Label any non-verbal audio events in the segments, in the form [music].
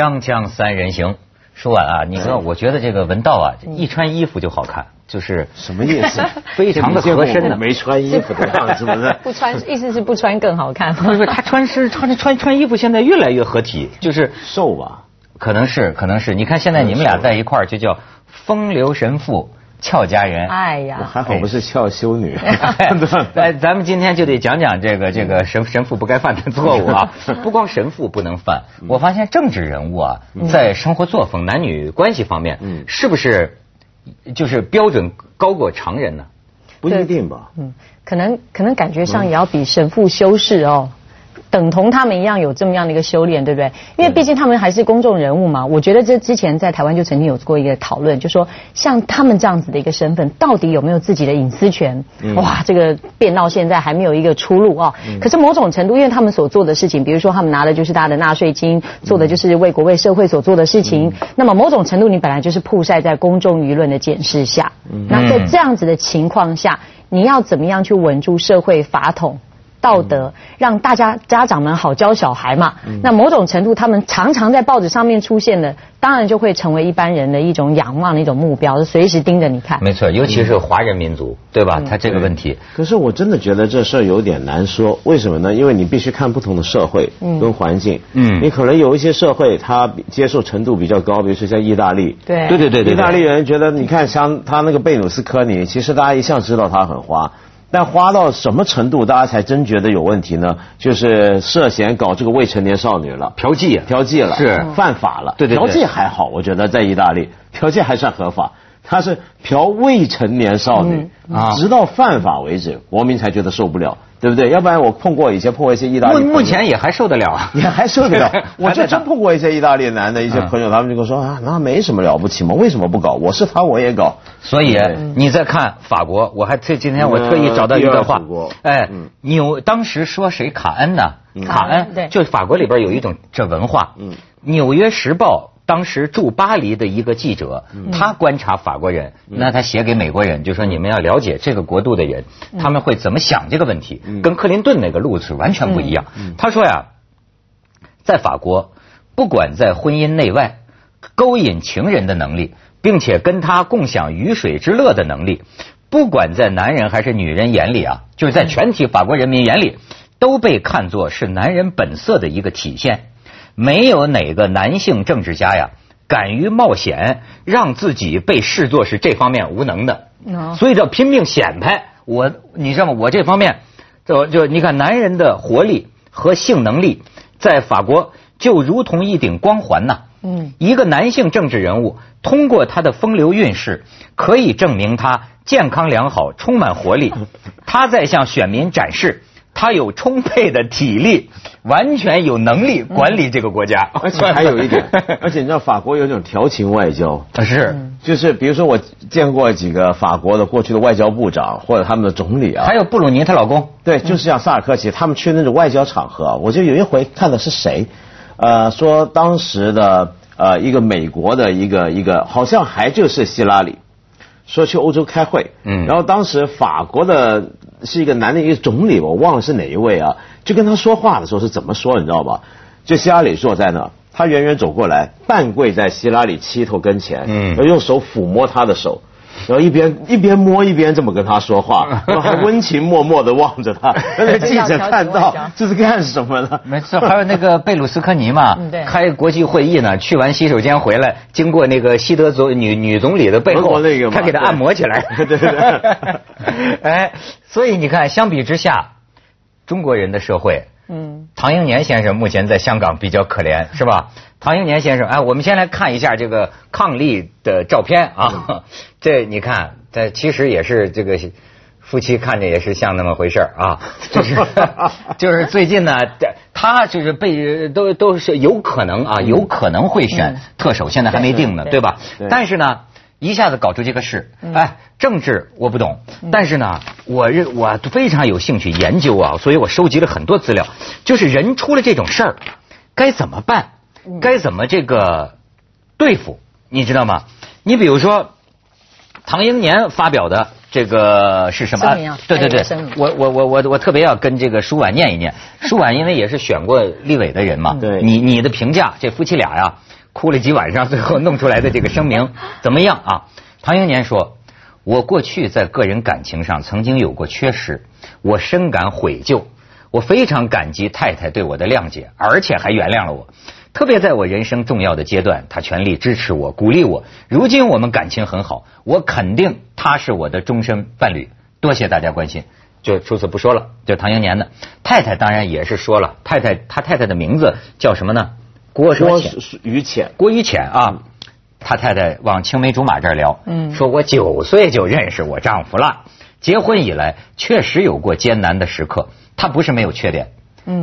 锵锵三人行，说完啊，你说，我觉得这个文道啊，一穿衣服就好看，就是什么意思？非常的合身的。没穿衣服的样子，是不是？[laughs] 不穿，意思是不穿更好看。不是，他穿是穿穿穿衣服，现在越来越合体，就是瘦吧？可能是，可能是。你看现在你们俩在一块儿，就叫风流神父。俏佳人，哎呀，还好不是俏修女。[laughs] 哎，咱们今天就得讲讲这个这个 [laughs] 神神父不该犯的错误啊！[laughs] 不光神父不能犯，我发现政治人物啊，在生活作风、男女关系方面，是不是就是标准高过常人呢？不一定吧。嗯，可能可能感觉上也要比神父修饰哦。等同他们一样有这么样的一个修炼，对不对？因为毕竟他们还是公众人物嘛。我觉得这之前在台湾就曾经有过一个讨论，就说像他们这样子的一个身份，到底有没有自己的隐私权？哇，这个变到现在还没有一个出路啊。可是某种程度，因为他们所做的事情，比如说他们拿的就是大家的纳税金，做的就是为国为社会所做的事情。那么某种程度，你本来就是曝晒在公众舆论的检视下。那在这样子的情况下，你要怎么样去稳住社会法统？道德让大家家长们好教小孩嘛？那某种程度，他们常常在报纸上面出现的，当然就会成为一般人的一种仰望的一种目标，随时盯着你看。没错，尤其是华人民族，对吧？他这个问题。可是我真的觉得这事儿有点难说，为什么呢？因为你必须看不同的社会跟环境。嗯。你可能有一些社会，他接受程度比较高，比如说像意大利。对。对对对。意大利人觉得，你看像他那个贝努斯科尼，其实大家一向知道他很花。但花到什么程度，大家才真觉得有问题呢？就是涉嫌搞这个未成年少女了，嫖妓，嫖妓了，是犯法了。对对嫖妓还好，我觉得在意大利，嫖妓还算合法。他是嫖未成年少女，直到犯法为止，国民才觉得受不了。对不对？要不然我碰过以前碰过一些意大利，目目前也还受得了啊，[laughs] 也还受得了。[laughs] 我就真碰过一些意大利男的一些朋友，他们就跟我说啊，那没什么了不起嘛，为什么不搞？我是他我也搞。所以你再看法国，我还特今天我特意找到一段话，哎，纽当时说谁卡恩呢？卡恩，就法国里边有一种这文化，《纽约时报》。当时驻巴黎的一个记者，他观察法国人，那他写给美国人，就说你们要了解这个国度的人，他们会怎么想这个问题，跟克林顿那个路是完全不一样。他说呀，在法国，不管在婚姻内外，勾引情人的能力，并且跟他共享鱼水之乐的能力，不管在男人还是女人眼里啊，就是在全体法国人民眼里，都被看作是男人本色的一个体现。没有哪个男性政治家呀，敢于冒险，让自己被视作是这方面无能的，所以叫拼命显摆。我，你知道吗？我这方面，就就你看，男人的活力和性能力，在法国就如同一顶光环呐。嗯，一个男性政治人物，通过他的风流韵事，可以证明他健康良好、充满活力。[laughs] 他在向选民展示。他有充沛的体力，完全有能力管理这个国家。而且还有一点，[laughs] 而且你知道法国有一种调情外交，是，就是比如说我见过几个法国的过去的外交部长或者他们的总理啊，还有布鲁尼她老公，对，就是像萨尔科齐，他们去那种外交场合，我就有一回看的是谁，呃，说当时的呃一个美国的一个一个，好像还就是希拉里。说去欧洲开会，嗯，然后当时法国的是一个男的一个总理，我忘了是哪一位啊，就跟他说话的时候是怎么说，你知道吧？就希拉里坐在那，他远远走过来，半跪在希拉里膝头跟前，嗯，要用手抚摸他的手。然后一边一边摸一边这么跟他说话，[laughs] 然后还温情脉脉的望着他。[laughs] 那记者看到这是干什么的？没错，还有那个贝鲁斯科尼嘛，[laughs] 开国际会议呢，去完洗手间回来，经过那个西德总女女总理的背后，他给他按摩起来。对对对。哎，所以你看，相比之下，中国人的社会，嗯，唐英年先生目前在香港比较可怜，是吧？[laughs] 唐英年先生，哎，我们先来看一下这个伉俪的照片啊。[laughs] 这你看，这其实也是这个夫妻看着也是像那么回事啊。[laughs] 就是就是最近呢，他就是被都都是有可能啊，有可能会选特首，现在还没定呢，对吧？但是呢，一下子搞出这个事，哎，政治我不懂，但是呢，我认我非常有兴趣研究啊，所以我收集了很多资料，就是人出了这种事儿，该怎么办？该怎么这个对付？你知道吗？你比如说，唐英年发表的这个是什么？对对对，我我我我我特别要跟这个舒婉念一念。[laughs] 舒婉因为也是选过立委的人嘛，对，你你的评价，这夫妻俩呀，哭了几晚上，[laughs] 最后弄出来的这个声明 [laughs] 怎么样啊？唐英年说：“我过去在个人感情上曾经有过缺失，我深感悔疚。我非常感激太太对我的谅解，而且还原谅了我。特别在我人生重要的阶段，他全力支持我，鼓励我。如今我们感情很好，我肯定他是我的终身伴侣。多谢大家关心，就除此不说了。就唐英年的太太当然也是说了，太太他太太的名字叫什么呢？郭于浅，郭于浅啊。”他太太往青梅竹马这儿聊，说我九岁就认识我丈夫了，结婚以来确实有过艰难的时刻，他不是没有缺点，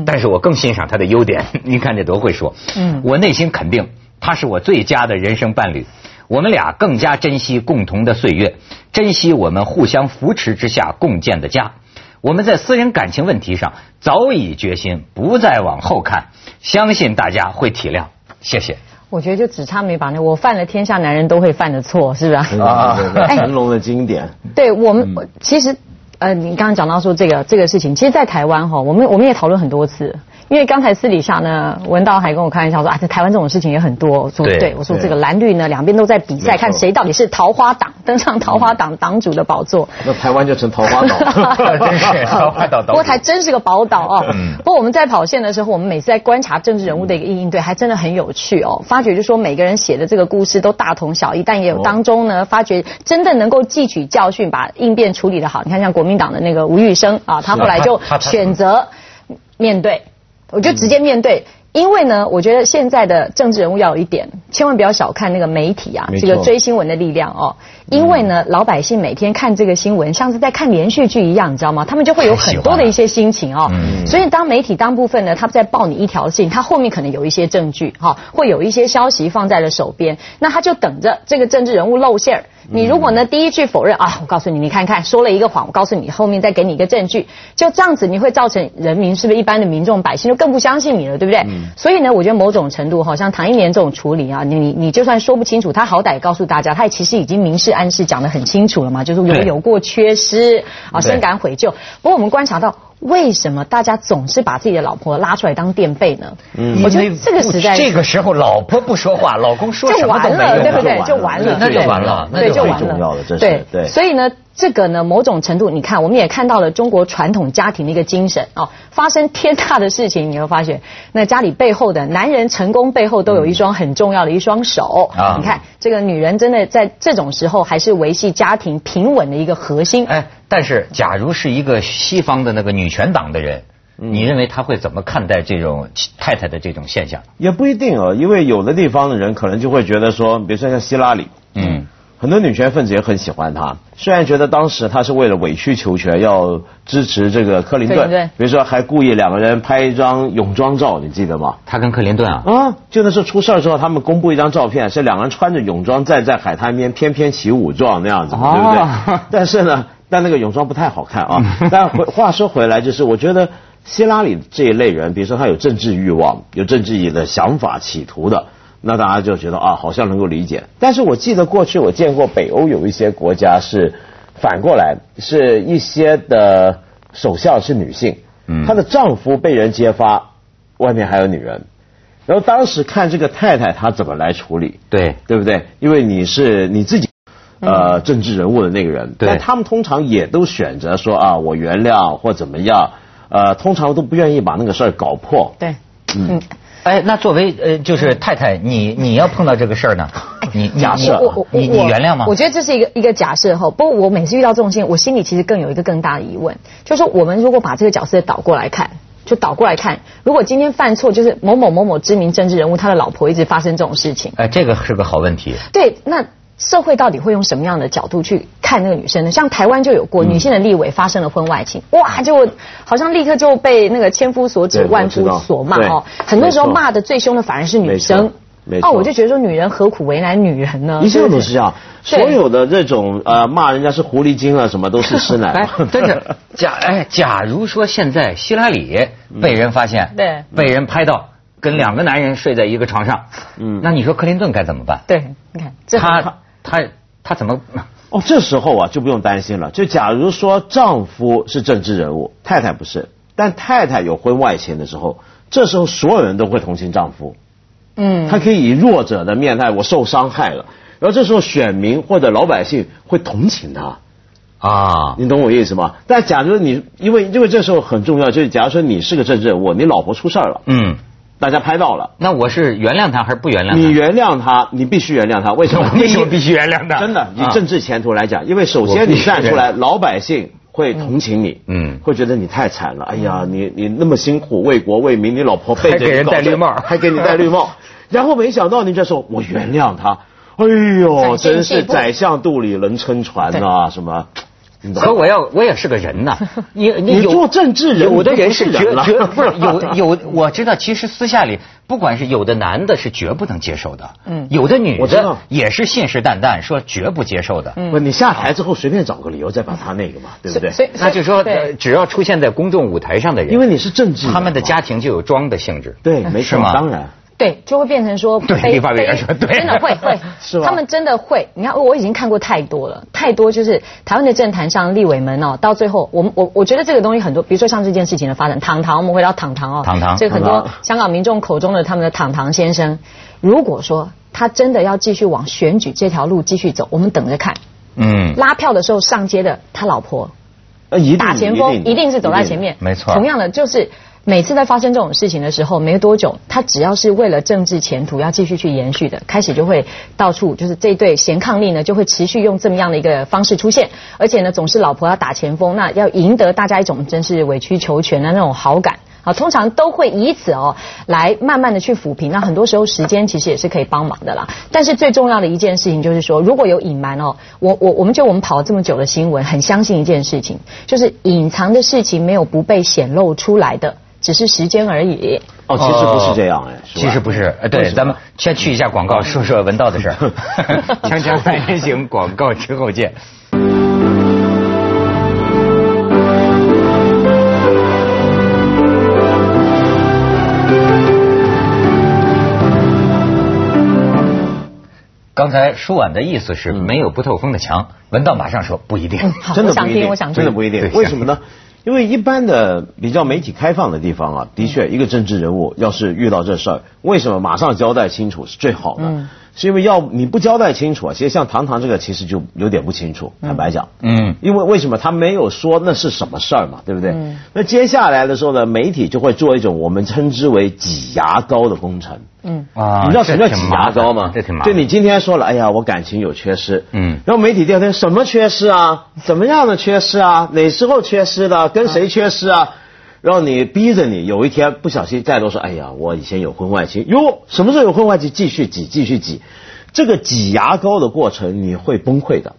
但是我更欣赏他的优点。[laughs] 你看这多会说，我内心肯定他是我最佳的人生伴侣，我们俩更加珍惜共同的岁月，珍惜我们互相扶持之下共建的家。我们在私人感情问题上早已决心不再往后看，相信大家会体谅。谢谢。我觉得就只差没把那我犯了天下男人都会犯的错，是不是啊？成龙的经典。对我们其实呃，你刚刚讲到说这个这个事情，其实，在台湾哈，我们我们也讨论很多次。因为刚才私底下呢，文道还跟我开玩笑说啊，在台湾这种事情也很多。我说对，我说这个蓝绿呢，两边都在比赛，看谁到底是桃花党登上桃花党党主的宝座。那台湾就成桃花岛，[laughs] 真是桃花岛。不过还真是个宝岛哦。不过我们在跑线的时候，我们每次在观察政治人物的一个应对，还真的很有趣哦。发觉就说每个人写的这个故事都大同小异，但也有当中呢，发觉真的能够汲取教训，把应变处理的好。你看像国民党的那个吴玉生啊，他后来就选择面对。我就直接面对，因为呢，我觉得现在的政治人物要有一点，千万不要小看那个媒体啊，这个追新闻的力量哦。因为呢，老百姓每天看这个新闻，像是在看连续剧一样，你知道吗？他们就会有很多的一些心情哦。所以当媒体当部分呢，他在报你一条信，他后面可能有一些证据哈，会有一些消息放在了手边，那他就等着这个政治人物露馅儿。你如果呢第一句否认啊，我告诉你，你看看说了一个谎，我告诉你后面再给你一个证据，就这样子你会造成人民是不是一般的民众百姓就更不相信你了，对不对？所以呢，我觉得某种程度，好像唐一年这种处理啊，你你你就算说不清楚，他好歹告诉大家，他其实已经明示暗示讲得很清楚了嘛，就是有有过缺失啊，深感悔疚。不过我们观察到。为什么大家总是把自己的老婆拉出来当垫背呢？嗯，我觉得这个时代，这个时候老婆不说话，老公说什么都没用，对不对？就完了，那就完了，对，就完了。对对，所以呢。这个呢，某种程度，你看，我们也看到了中国传统家庭的一个精神哦。发生天大的事情，你会发现，那家里背后的男人成功背后都有一双很重要的一双手。啊，你看，这个女人真的在这种时候还是维系家庭平稳的一个核心。哎，但是，假如是一个西方的那个女权党的人，你认为他会怎么看待这种太太的这种现象？也不一定哦，因为有的地方的人可能就会觉得说，比如说像希拉里，嗯。很多女权分子也很喜欢她，虽然觉得当时她是为了委曲求全，要支持这个克林顿，比如说还故意两个人拍一张泳装照，你记得吗？他跟克林顿啊？啊，就那时候出事儿之后，他们公布一张照片，是两个人穿着泳装站在海滩边翩翩起舞状那样子，对不对？但是呢，但那个泳装不太好看啊。[laughs] 但回话说回来，就是我觉得希拉里这一类人，比如说他有政治欲望、有政治的想法、企图的。那大家就觉得啊，好像能够理解。但是我记得过去我见过北欧有一些国家是反过来，是一些的首相是女性，嗯，她的丈夫被人揭发外面还有女人，然后当时看这个太太她怎么来处理，对对不对？因为你是你自己呃政治人物的那个人，但他们通常也都选择说啊，我原谅或怎么样，呃，通常都不愿意把那个事儿搞破，对，嗯。哎，那作为呃，就是太太，你你要碰到这个事儿呢，你假设你你原谅吗？我觉得这是一个一个假设哈。不过我每次遇到这种事情，我心里其实更有一个更大的疑问，就是说我们如果把这个角色倒过来看，就倒过来看，如果今天犯错就是某某某某知名政治人物，他的老婆一直发生这种事情，哎，这个是个好问题。对，那。社会到底会用什么样的角度去看那个女生呢？像台湾就有过女性的立委发生了婚外情，哇，就好像立刻就被那个千夫所指万夫所骂哦。很多时候骂的最凶的反而是女生。哦，我就觉得说女人何苦为难女人呢？一向都是这样，所有的这种呃骂人家是狐狸精啊什么都是师奶。真的 [laughs] 假哎，假如说现在希拉里被人发现，对，被人拍到。跟两个男人睡在一个床上，嗯，那你说克林顿该怎么办？对，你看他他他怎么？哦，这时候啊就不用担心了。就假如说丈夫是政治人物，太太不是，但太太有婚外情的时候，这时候所有人都会同情丈夫。嗯，他可以以弱者的面态，我受伤害了，然后这时候选民或者老百姓会同情他。啊，你懂我意思吗？但假如你因为因为这时候很重要，就是假如说你是个政治人物，你老婆出事儿了，嗯。大家拍到了，那我是原谅他还是不原谅？你原谅他，你必须原谅他。为什么？[laughs] 为什么必须原谅他？真的，以政治前途来讲，因为首先你站出来，老百姓会同情你，嗯，会觉得你太惨了。哎呀，你你那么辛苦为国为民，你老婆背着给人戴绿帽，[laughs] 还给你戴绿帽，[laughs] 然后没想到你这时候我原谅他，哎呦，真是宰相肚里能撑船啊，什么？可我要我也是个人呐，[laughs] 你你做政治人，有的人是绝绝不是有有我知道，其实私下里不管是有的男的是绝不能接受的，嗯，有的女的也是信誓旦旦说绝不接受的。不，你下台之后随便找个理由再把他那个嘛，对不对？所以那就说，只要出现在公众舞台上的人，因为你是政治，他们的家庭就有装的性质，对，没错，当然。对，就会变成说，对，立法委员说，对，真的会会，[laughs] 是他们真的会。你看，我已经看过太多了，太多就是台湾的政坛上立委们哦，到最后，我们我我觉得这个东西很多，比如说像这件事情的发展，糖糖，我们回到糖糖哦，糖糖，这很多香港民众口中的他们的糖糖先生，如果说他真的要继续往选举这条路继续走，我们等着看。嗯。拉票的时候上街的他老婆，呃，一打前锋一定是走在前面，没错。同样的就是。每次在发生这种事情的时候，没多久，他只要是为了政治前途要继续去延续的，开始就会到处就是这对贤伉俪呢，就会持续用这么样的一个方式出现，而且呢，总是老婆要打前锋，那要赢得大家一种真是委曲求全的那种好感。啊，通常都会以此哦来慢慢的去抚平。那很多时候时间其实也是可以帮忙的啦。但是最重要的一件事情就是说，如果有隐瞒哦，我我我们就我们跑了这么久的新闻，很相信一件事情，就是隐藏的事情没有不被显露出来的。只是时间而已。哦，其实不是这样哎，其实不是。对，咱们先去一下广告，说说文道的事儿。[laughs] 锵锵三人行，[laughs] 广告之后见。刚才舒婉的意思是没有不透风的墙，文道马上说不一定，真的不一定，我想听，真的不一定。为什么呢？因为一般的比较媒体开放的地方啊，的确，一个政治人物要是遇到这事儿，为什么马上交代清楚是最好的？是因为要你不交代清楚啊，其实像唐唐这个其实就有点不清楚，坦白讲。嗯。因为为什么他没有说那是什么事儿嘛，对不对？嗯。那接下来的时候呢，媒体就会做一种我们称之为挤牙膏的工程。嗯。啊。你知道什么叫挤牙膏吗？这挺麻烦。就你今天说了，哎呀，我感情有缺失。嗯。然后媒体第二天什么缺失啊？怎么样的缺失啊？哪时候缺失的？跟谁缺失啊？然让你逼着你有一天不小心再多说，哎呀，我以前有婚外情，哟，什么时候有婚外情？继续挤，继续挤，这个挤牙膏的过程你会崩溃的，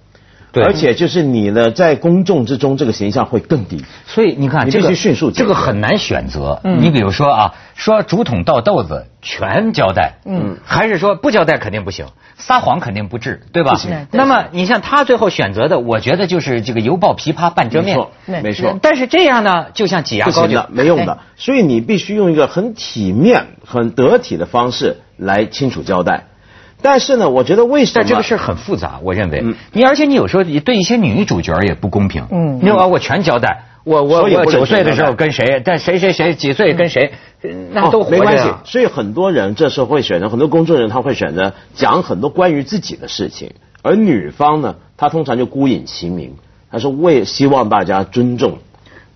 对，而且就是你呢在公众之中这个形象会更低，所以你看，这个迅速，这个很难选择。你比如说啊，说竹筒倒豆子全交代，嗯，还是说不交代肯定不行。撒谎肯定不治，对吧？那么你像他最后选择的，我觉得就是这个犹抱琵琶半遮面，没错。但是这样呢，就像挤牙膏的，没用的。所以你必须用一个很体面、很得体的方式来清楚交代。但是呢，我觉得为什么？但这个事很复杂，我认为。你而且你有时候你对一些女主角也不公平。嗯。你把我全交代。我我我九岁的时候跟谁？但谁谁谁几岁跟谁？那都没关系。所以很多人这时候会选择，很多公众人他会选择讲很多关于自己的事情，而女方呢，她通常就孤影其名，她说为希望大家尊重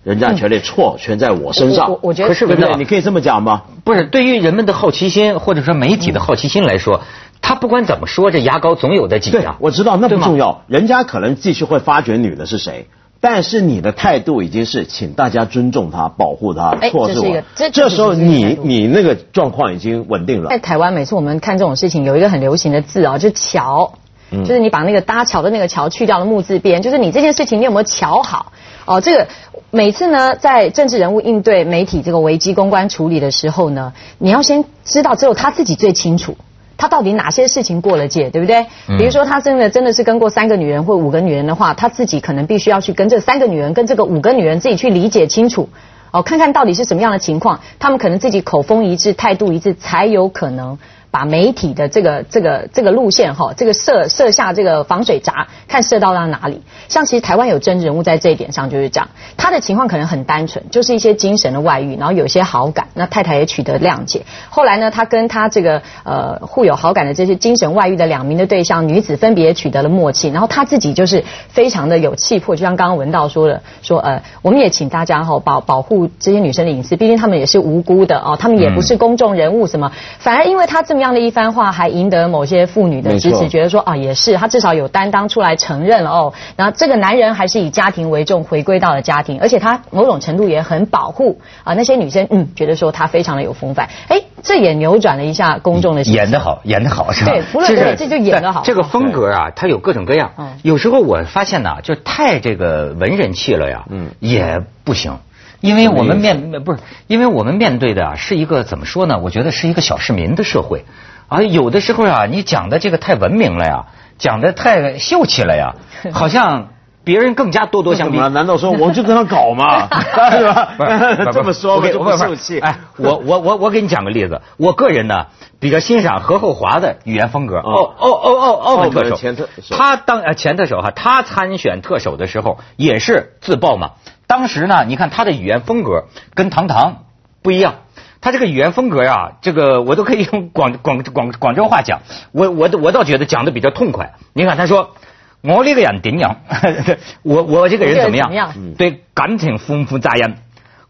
人家权利，错全在我身上。我觉得可是不对？你可以这么讲吗？不是，对于人们的好奇心或者说媒体的好奇心来说，他不管怎么说，这牙膏总有的挤啊。我知道那不重要，人家可能继续会发掘女的是谁。但是你的态度已经是，请大家尊重他，保护他，错是我。这时候你你那个状况已经稳定了。在台湾，每次我们看这种事情，有一个很流行的字啊，就桥，就是你把那个搭桥的那个桥去掉了木字边，就是你这件事情你有没有桥好？哦，这个每次呢，在政治人物应对媒体这个危机公关处理的时候呢，你要先知道只有他自己最清楚。他到底哪些事情过了界，对不对？比如说他真的真的是跟过三个女人或五个女人的话，他自己可能必须要去跟这三个女人跟这个五个女人自己去理解清楚，哦，看看到底是什么样的情况，他们可能自己口风一致、态度一致，才有可能把媒体的这个这个这个路线哈，这个设设下这个防水闸。看射到到哪里。像其实台湾有真人物在这一点上就是这样，他的情况可能很单纯，就是一些精神的外遇，然后有些好感，那太太也取得谅解。后来呢，他跟他这个呃互有好感的这些精神外遇的两名的对象女子分别取得了默契，然后他自己就是非常的有气魄，就像刚刚文道说的，说呃我们也请大家哈保保护这些女生的隐私，毕竟他们也是无辜的哦，他们也不是公众人物什么，反而因为他这么样的一番话，还赢得某些妇女的支持，觉得说啊也是他至少有担当出来承认了哦，然后这个男人还是以家庭为重，回归到了家庭，而且他某种程度也很保护啊那些女生，嗯，觉得说他非常的有风范，哎。这也扭转了一下公众的演得好，演得好是吧？对，不论这就演得好。这个风格啊，它有各种各样。有时候我发现呐，就太这个文人气了呀，嗯，也不行。因为我们面不是，因为我们面对的是一个怎么说呢？我觉得是一个小市民的社会啊。有的时候啊，你讲的这个太文明了呀，讲的太秀气了呀，[laughs] 好像。别人更加咄咄相逼，难道说我 [laughs] 就跟他搞吗？[laughs] 是吧？这么说我就不受气。哎，我我我我给你讲个例子，我个人呢比较欣赏何厚华的语言风格。哦哦哦哦，澳门特首，他当呃前特首哈，他参选特首的时候也是自曝嘛。当时呢，你看他的语言风格跟唐唐不一样，他这个语言风格呀，这个我都可以用广 [laughs] 广广广州话讲，我我我倒觉得讲的比较痛快。你看他说。我这个人点样？[laughs] 我我这个人怎么样？对感情丰富扎人，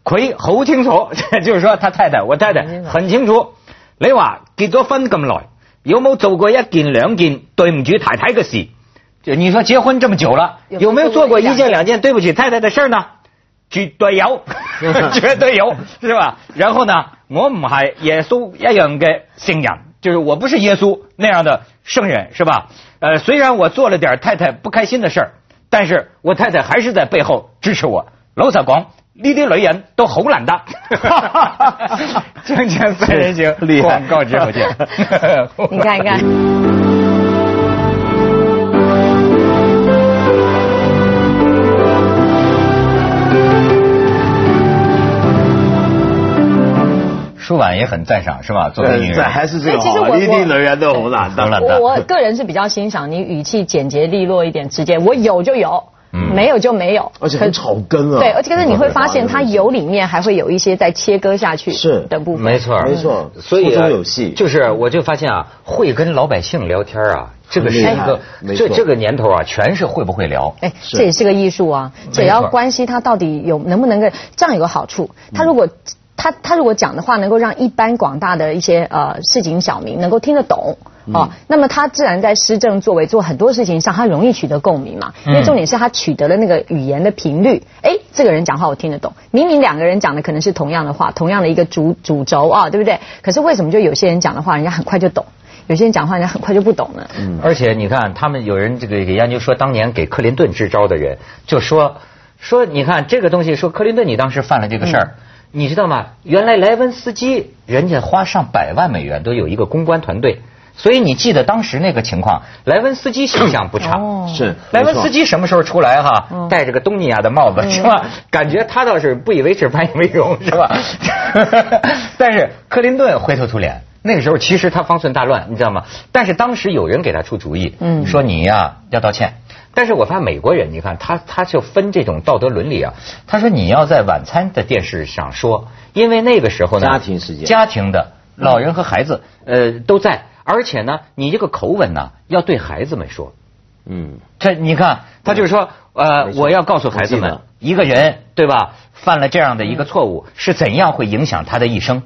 佢好清楚，[laughs] 就是说他太太，我太太很清楚。你话结咗婚咁耐，有冇做过一件两件对唔住太太嘅事？就你说结婚这么久了，有没有做过一件两件对不起太太的事呢？绝对有，[laughs] 绝对有，是吧？然后呢，我唔系耶稣一样嘅圣人，就是我不是耶稣那样的圣人，是吧？呃，虽然我做了点太太不开心的事儿，但是我太太还是在背后支持我。老实讲，呢啲女人都好懒得。锵锵三人行，广告之后见。[laughs] [laughs] 你看一看。舒婉也很赞赏，是吧？作为女人，还是这个好，一定能人都红了。当然的，我个人是比较欣赏你语气简洁利落一点，直接我有就有，没有就没有，而且很草根啊。对，而且可是你会发现，它有里面还会有一些在切割下去是的部分。没错，没错，所以有戏。就是，我就发现啊，会跟老百姓聊天啊，这个是一个，这这个年头啊，全是会不会聊。哎，这也是个艺术啊，这也要关系他到底有能不能够这样有个好处。他如果。他他如果讲的话，能够让一般广大的一些呃市井小民能够听得懂哦，那么他自然在施政作为做很多事情上，他容易取得共鸣嘛。因为重点是他取得了那个语言的频率，哎，这个人讲话我听得懂。明明两个人讲的可能是同样的话，同样的一个主主轴啊，对不对？可是为什么就有些人讲的话，人家很快就懂，有些人讲话人家很快就不懂呢？嗯。而且你看，他们有人这个研究说，当年给克林顿支招的人就说说，你看这个东西，说克林顿你当时犯了这个事儿。你知道吗？原来莱文斯基人家花上百万美元都有一个公关团队，所以你记得当时那个情况，莱文斯基形象不差。是莱文斯基什么时候出来哈？戴着个东尼亚的帽子是吧？感觉他倒是不以为耻反以为荣是吧？[laughs] 但是克林顿灰头土脸，那个时候其实他方寸大乱，你知道吗？但是当时有人给他出主意，说你呀要道歉。但是我发现美国人，你看他他就分这种道德伦理啊。他说你要在晚餐的电视上说，因为那个时候呢，家庭时间，家庭的老人和孩子呃都在，而且呢，你这个口吻呢要对孩子们说。嗯，这你看他就是说呃，我要告诉孩子们，一个人对吧，犯了这样的一个错误是怎样会影响他的一生。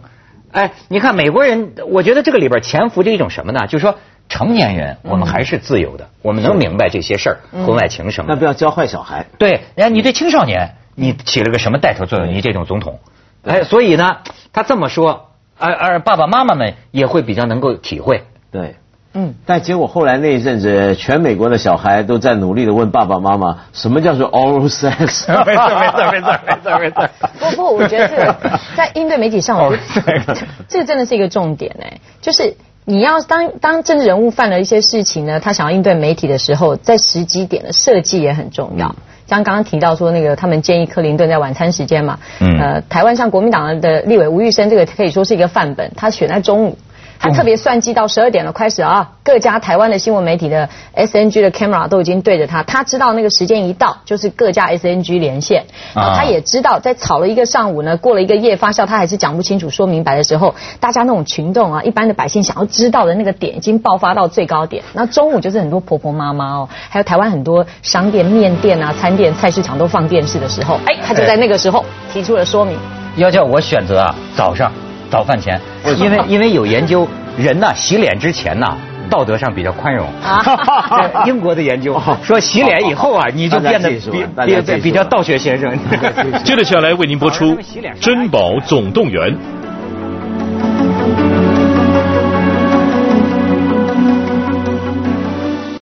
哎，你看美国人，我觉得这个里边潜伏着一种什么呢？就是说。成年人，我们还是自由的，我们能明白这些事儿，婚外情什么。那不要教坏小孩。对，哎，你对青少年，你起了个什么带头作用？你这种总统，哎，所以呢，他这么说，而而爸爸妈妈们也会比较能够体会。对，嗯。但结果后来那一阵子，全美国的小孩都在努力的问爸爸妈妈，什么叫做 oral sex？[laughs] 没错，没错，没错，没错，没错。[laughs] 不不，我觉得这个在应对媒体上，我觉得 [laughs] 这个真的是一个重点哎，就是。你要当当政治人物犯了一些事情呢，他想要应对媒体的时候，在时机点的设计也很重要。像刚刚提到说那个，他们建议克林顿在晚餐时间嘛，呃，台湾像国民党的立委吴玉生，这个可以说是一个范本，他选在中午。他特别算计到十二点了，开始啊，各家台湾的新闻媒体的 SNG 的 camera 都已经对着他，他知道那个时间一到，就是各家 SNG 连线，然后他也知道在吵了一个上午呢，过了一个夜发酵，他还是讲不清楚、说明白的时候，大家那种群众啊，一般的百姓想要知道的那个点已经爆发到最高点，那中午就是很多婆婆妈妈哦，还有台湾很多商店、面店啊、餐店、菜市场都放电视的时候，哎，他就在那个时候提出了说明。要叫我选择啊，早上早饭前，因为因为有研究，人呢洗脸之前呢，道德上比较宽容。[laughs] 英国的研究说洗脸以后啊，你就变得比比比较道学先生。接着下来为您播出 [laughs]《珍宝总动员》。